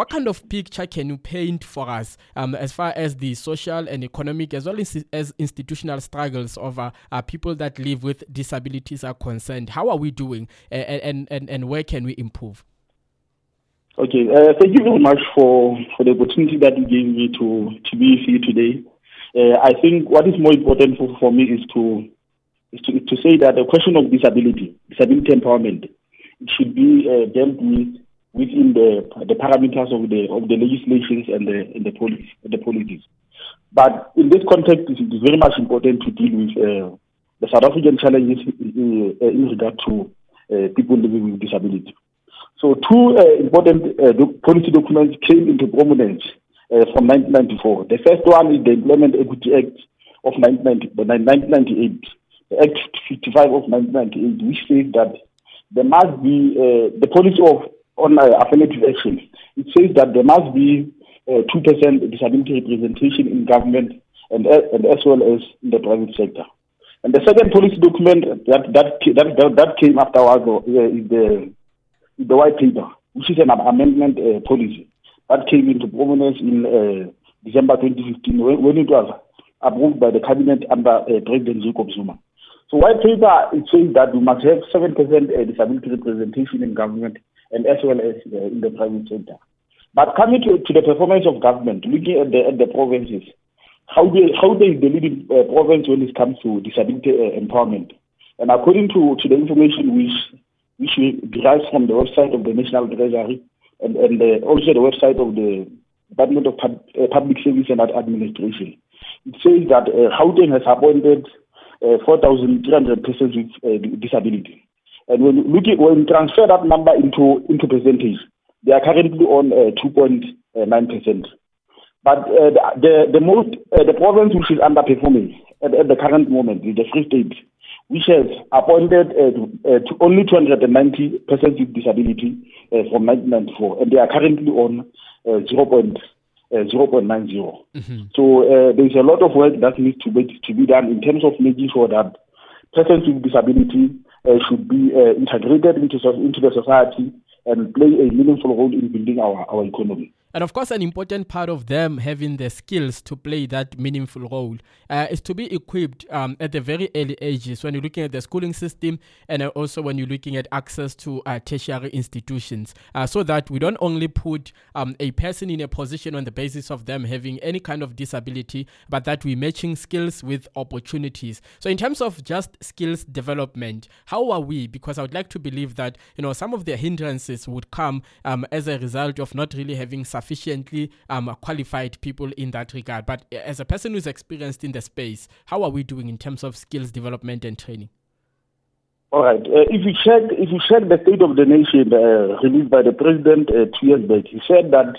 what kind of picture can you paint for us um, as far as the social and economic as well as, as institutional struggles of uh, uh, people that live with disabilities are concerned? How are we doing and, and, and where can we improve? Okay, uh, thank you very much for, for the opportunity that you gave me to, to be here today. Uh, I think what is more important for, for me is to, is to to say that the question of disability, disability empowerment, should be uh, dealt with within the the parameters of the of the legislations and the and the policy the policies. But in this context, it is very much important to deal with uh, the South African challenges in, uh, in regard to uh, people living with disability. So two uh, important uh, policy documents came into prominence uh, from 1994. The first one is the Employment Equity Act of 1998, Act 55 of 1998, which says that there must be uh, the policy of on uh, affirmative action. It says that there must be uh, two percent disability representation in government and, uh, and as well as in the private sector. And the second policy document that that that that, came afterwards uh, is the the white paper, which is an amendment uh, policy that came into prominence in uh, December 2015 when, when, it was approved by the cabinet under uh, President Jacob Zuma. So white paper it says that we must have seven percent disability representation in government and as well as in the private sector. But coming to, to the performance of government, looking at the, at the provinces, how they how they the leading uh, province when it comes to disability uh, empowerment. And according to, to the information which which derives from the website of the National Treasury and, and also the website of the Department of Pub, uh, Public Service and Administration. It says that uh, has appointed uh, 4,300 persons with uh, disability. And when look at, when transfer that number into into percentage, they are currently on uh, 2.9 percent. But uh, the, the most uh, the province which is underperforming at, at the current moment is the Free State, which has appointed uh, uh, to only 290 persons with disability uh, from 1994, and they are currently on uh, 0. Uh, 0.90. Mm-hmm. So uh, there is a lot of work that needs to be to be done in terms of making sure that persons with disability should be uh, integrated into into the society and play a meaningful role in building our, our economy. And of course, an important part of them having the skills to play that meaningful role uh, is to be equipped um, at the very early ages when you're looking at the schooling system and also when you're looking at access to uh, tertiary institutions uh, so that we don't only put um, a person in a position on the basis of them having any kind of disability, but that we're matching skills with opportunities. So, in terms of just skills development, how are we? Because I would like to believe that you know some of the hindrances would come um, as a result of not really having sufficiently um, qualified people in that regard. But as a person who's experienced in the space, how are we doing in terms of skills development and training? All right. Uh, if you check, if you check the state of the nation uh, released by the president uh, two years back, he said that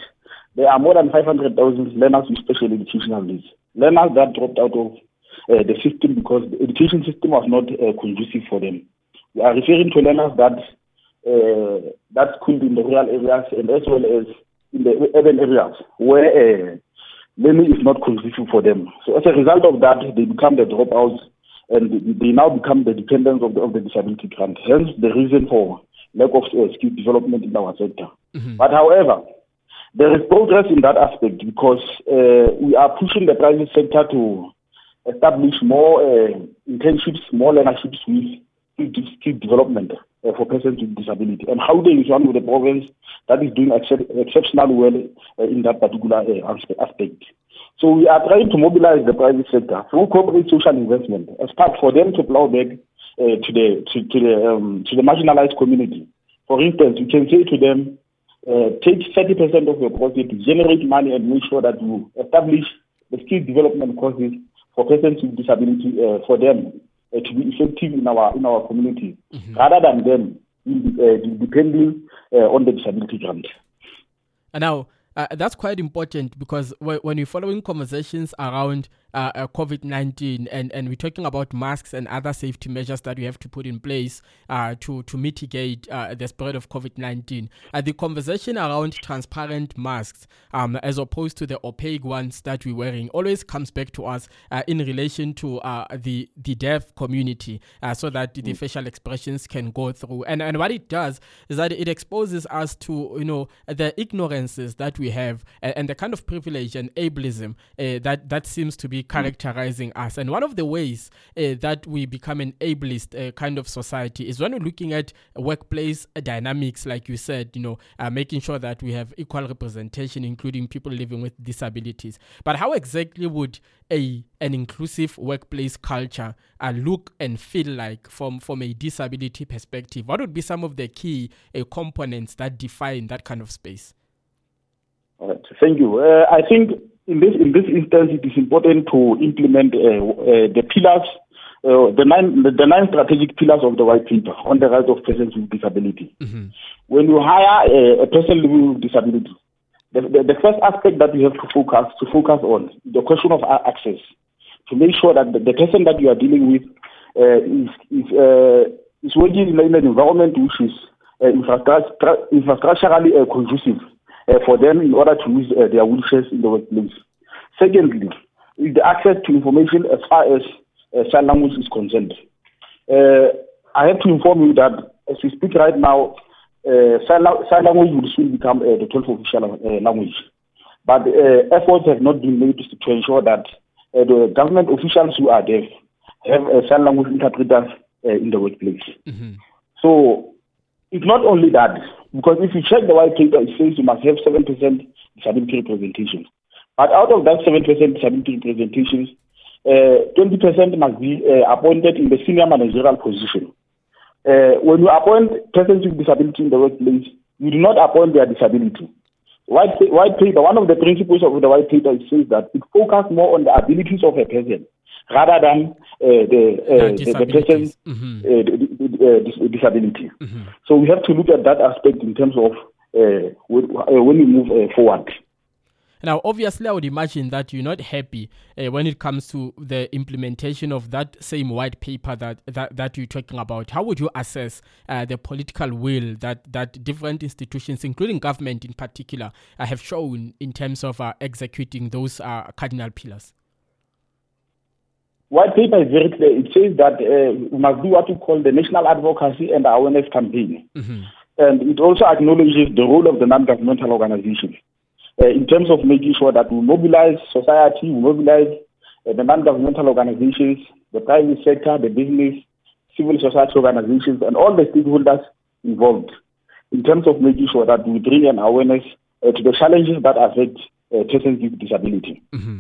there are more than 500,000 learners with special educational needs. Learners that dropped out of uh, the system because the education system was not uh, conducive for them. We are referring to learners that uh, that schooled in the rural areas and as well as in the urban areas where uh, learning is not conducive for them. So as a result of that, they become the dropouts and they now become the dependents of the, of the disability grant. Hence the reason for lack of uh, skill development in our sector. Mm-hmm. But however, there is progress in that aspect because uh, we are pushing the private sector to establish more uh, internships, more learnerships with skill development uh, for persons with disability. And Gauteng is one of the province that is doing excep- exceptionally well uh, in that particular uh, aspect. So we are trying to mobilize the private sector through corporate social investment as part for them to plow back uh, to the to, to the um, to the marginalized community. For instance, you can say to them, uh, take 30% of your profit, generate money, and make sure that you establish the skill development courses for persons with disability uh, for them uh, to be effective in our in our community, mm-hmm. rather than them uh, depending uh, on the disability grant. And now. Uh, that's quite important because when you're following conversations around uh, uh COVID 19 and, and we're talking about masks and other safety measures that we have to put in place uh, to, to mitigate uh, the spread of COVID 19. Uh, the conversation around transparent masks um, as opposed to the opaque ones that we're wearing always comes back to us uh, in relation to the, the deaf community so that the mm. facial expressions can go through. And, and what it does is that it exposes us to, you know, the ignorances that we have and, and the kind of privilege and ableism that, that seems to be characterizing us. And one of the ways uh, that we become an ableist uh, kind of society is when we're looking at workplace dynamics, like you said, you know, uh, making sure that we have equal representation, including people living with disabilities. But how exactly would a an inclusive workplace culture uh, look and feel like from from a disability perspective? What would be some of the key uh, components that define that kind of space? All right. Thank you. Uh, I think in this in this instance, it is important to implement uh, uh, the pillars, uh, the nine the, the, nine strategic pillars of the white paper on the rights of persons with disability. Mm-hmm. When you hire a, a, person living with disability, the, the, the, first aspect that you have to focus to focus on the question of access, to make sure that the, the person that you are dealing with is is, is working in an environment which is infrastructurally conducive uh, for them in order to use uh, their wheelchairs in the workplace. Secondly, the access to information as far as uh, sign language is concerned. Uh, I have to inform you that as we speak right now, uh, sign, sign, language will soon become uh, the 12th official uh, language. But efforts have not been made to ensure that the government officials who are deaf have sign language interpreters in the workplace. Mm-hmm. So it's not only that, because if you check the white paper, it says you must have 7% disability representation. But out of that 7% disability representations, uh, 20% must be uh, appointed in the senior managerial position. Uh, when you appoint persons with disability in the workplace, you do not appoint their disability. White, white paper, one of the principles of the white paper is says that it focuses more on the abilities of a person rather than uh, the, uh, the, the person's mm-hmm. uh, disability. Mm-hmm. So we have to look at that aspect in terms of uh, when, uh, we move uh, forward. Now, obviously, I would imagine that you're not happy uh, when it comes to the implementation of that same white paper that, that, that you're talking about. How would you assess uh, the political will that, that different institutions, including government in particular, uh, have shown in terms of executing those cardinal pillars? White paper is very clear. It says that uh, we must do what we call the national advocacy and awareness campaign. Mm-hmm. And it also acknowledges the role of the non-governmental organizations uh, in terms of making sure that we mobilize society, we mobilize uh, the non-governmental organizations, the private sector, the business, civil society organizations, and all the stakeholders involved in terms of making sure that we bring an awareness uh, to the challenges that affect uh, persons with disability. Mm-hmm.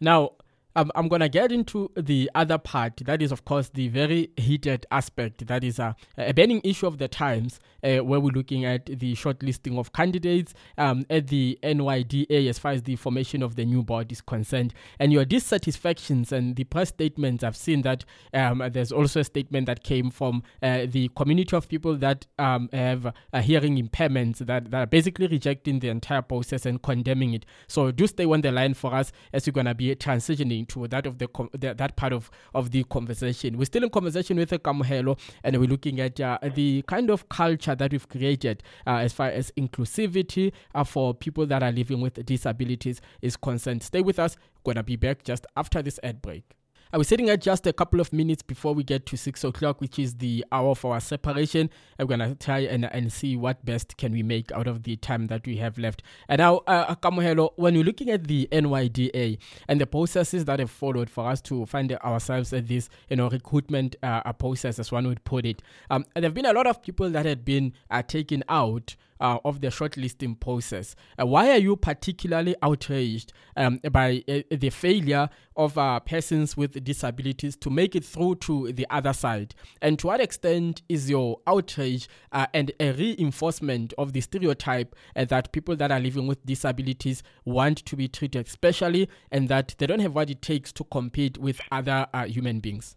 Now, um, I'm going to get into the other part. That is, of course, the very heated aspect. That is a, a burning issue of the times, uh, where we're looking at the shortlisting of candidates um, at the NYDA as far as the formation of the new board is concerned. And your dissatisfactions and the press statements, I've seen that um, there's also a statement that came from uh, the community of people that um, have hearing impairments that, that are basically rejecting the entire process and condemning it. So do stay on the line for us as we're going to be transitioning into that of the, the, that part of, of the conversation. We're still in conversation with Kamohelo, and we're looking at uh, the kind of culture that we've created uh, as far as inclusivity uh, for people that are living with disabilities is concerned. Stay with us. Gonna be back just after this ad break. I was sitting at just a couple of minutes before we get to six o'clock, which is the hour for our separation. I'm gonna try and, and see what best can we make out of the time that we have left. And now, uh, Kamohelo, when you're looking at the NYDA and the processes that have followed for us to find ourselves at this, you know, recruitment uh, process, as one would put it, um, there have been a lot of people that had been uh, taken out uh, of the shortlisting process. Uh, why are you particularly outraged um, by uh, the failure of uh, persons with disabilities to make it through to the other side? And to what extent is your outrage uh, and a reinforcement of the stereotype that people that are living with disabilities want to be treated specially and that they don't have what it takes to compete with other human beings?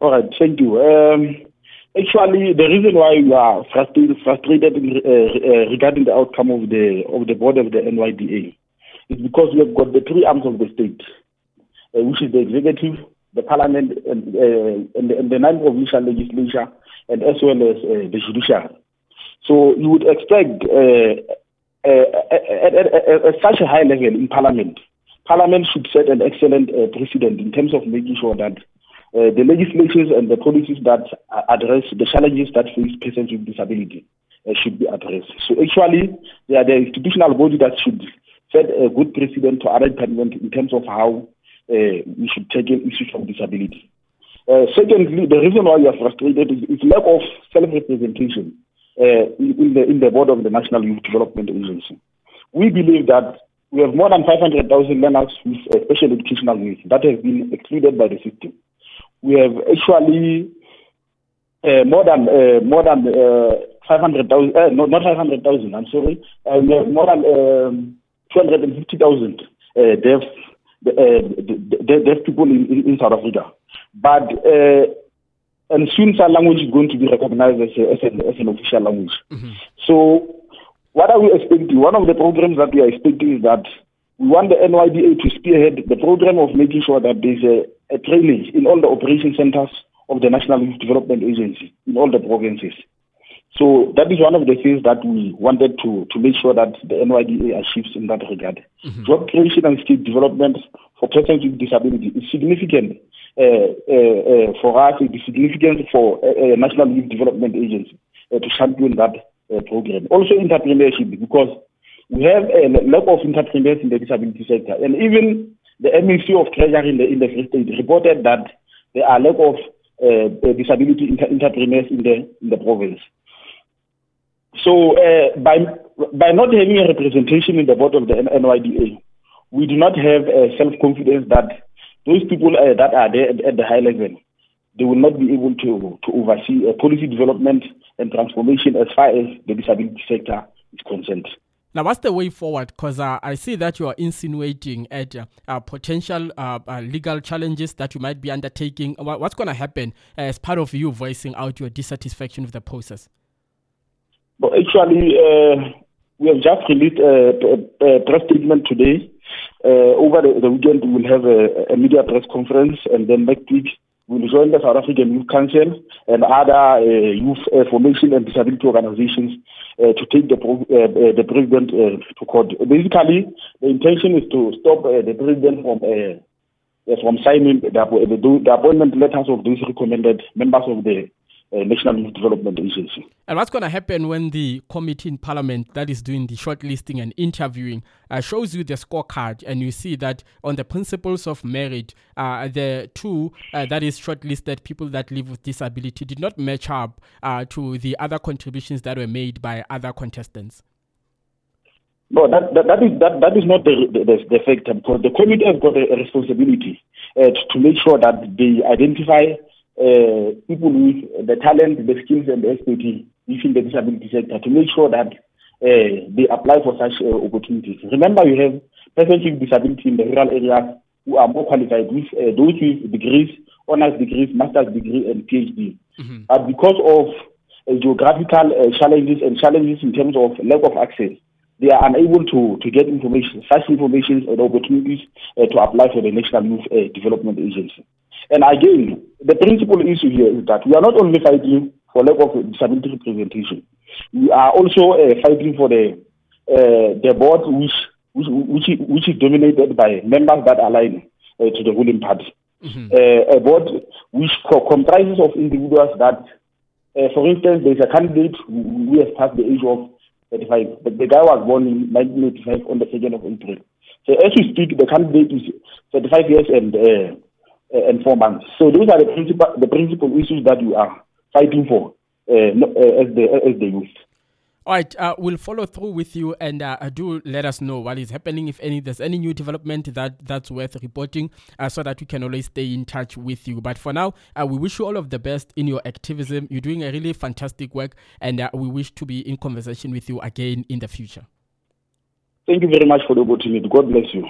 All right, thank you. Um, Actually, the reason why we are frustrated, frustrated uh, uh, regarding the outcome of the of the board of the NYDA is because we have got the three arms of the state, uh, which is the executive, the parliament, and, uh, and, the, and the non-provincial legislature, and as well as uh, the judiciary. So you would expect uh, at, at, at, at, such a high level in parliament, parliament should set an excellent precedent in terms of making sure that uh, the legislations and the policies that address the challenges that face persons with disability uh, should be addressed. So actually, they are the institutional body that should set a good precedent to other departments in terms of how uh, we should tackle issues of disability. Uh, secondly, the reason why we are frustrated is, is lack of self-representation uh, in, the, in the board of the National Youth Development Agency. We believe that we have more than 500,000 learners with uh, special educational needs that have been excluded by the system we have actually uh, more than uh, more than uh, 500,000, uh, no, not 500,000, I'm sorry, uh, have more than um, 250,000 uh, deaf, uh, deaf people in, in, South Africa. But uh, and soon sign language is going to be recognized as, a, as, an, as an official language. Mm-hmm. So what are we expecting? One of the programs that we are expecting is that we want the NYDA to spearhead the program of making sure that there's a, a training in all the operation centers of the National Youth Development Agency in all the provinces. So that is one of the things that we wanted to, to make sure that the NYDA achieves in that regard. Mm-hmm. Job creation and skill development for persons with disability is significant uh, uh, uh, for us, it is significant for a, National Youth Development Agency uh, to champion that uh, program. Also entrepreneurship because we have a lack of entrepreneurs in the disability sector. And even the Ministry of Treasury in the, in the Free State reported that there are lack of uh, disability entrepreneurs in the, in the province. So uh, by, by not having a representation in the board of the NYDA, we do not have uh, self-confidence that those people uh, that are there at, at, the high level, they will not be able to, to oversee uh, policy development and transformation as far as the disability sector is concerned. Now, what's the way forward? Because uh, I see that you are insinuating at uh, uh, potential uh, uh, legal challenges that you might be undertaking. What's going to happen as part of you voicing out your dissatisfaction with the process? Well, actually, uh, we have just released a, press statement today. over the, the, weekend, we will have a, a media press conference, and then next week, we will join the South African Youth Council and other youth formation and disability organizations uh, to take the uh, uh, the president to court. Basically, the intention is to stop the president from from signing the, the, the appointment letters of these recommended members of the uh, National Youth Development Agency. And what's going to happen when the committee in Parliament that is doing the shortlisting and interviewing uh, shows you the scorecard and you see that on the principles of merit, uh, the two uh, that is shortlisted people that live with disability did not match up uh, to the other contributions that were made by other contestants? No, that, that, that is that, that is not the, the, the factor because the committee has got a, responsibility uh, to make sure that they identify uh, people with the talent, the skills, and the expertise within the disability sector to make sure that uh, they apply for such uh, opportunities. Remember, you have persons with disability in the rural areas who are more qualified with uh, those with degrees, honors degrees, master's degree, and PhD. Mm-hmm. But because of uh, geographical uh, challenges and challenges in terms of lack of access, they are unable to, to get information, such information and opportunities uh, to apply for the National Youth uh, Development Agency. And again, the principal issue here is that we are not only fighting for lack of disability representation, we are also uh, fighting for the uh, the board which which which is, which is dominated by members that align uh, to the ruling party. Mm-hmm. Uh, a board which co- comprises of individuals that, uh, for instance, there is a candidate who, who has passed the age of 35. The, the guy was born in 1985 on the 2nd of April. So as we speak, the candidate is 35 years and uh, uh, and four months. So those are the principal the principal issues that we are fighting for uh, uh, as the as the youth. All right, uh, we'll follow through with you and uh, do let us know what is happening. If any, there's any new development that that's worth reporting, uh, so that we can always stay in touch with you. But for now, uh, we wish you all of the best in your activism. You're doing a really fantastic work, and uh, we wish to be in conversation with you again in the future. Thank you very much for the opportunity. God bless you.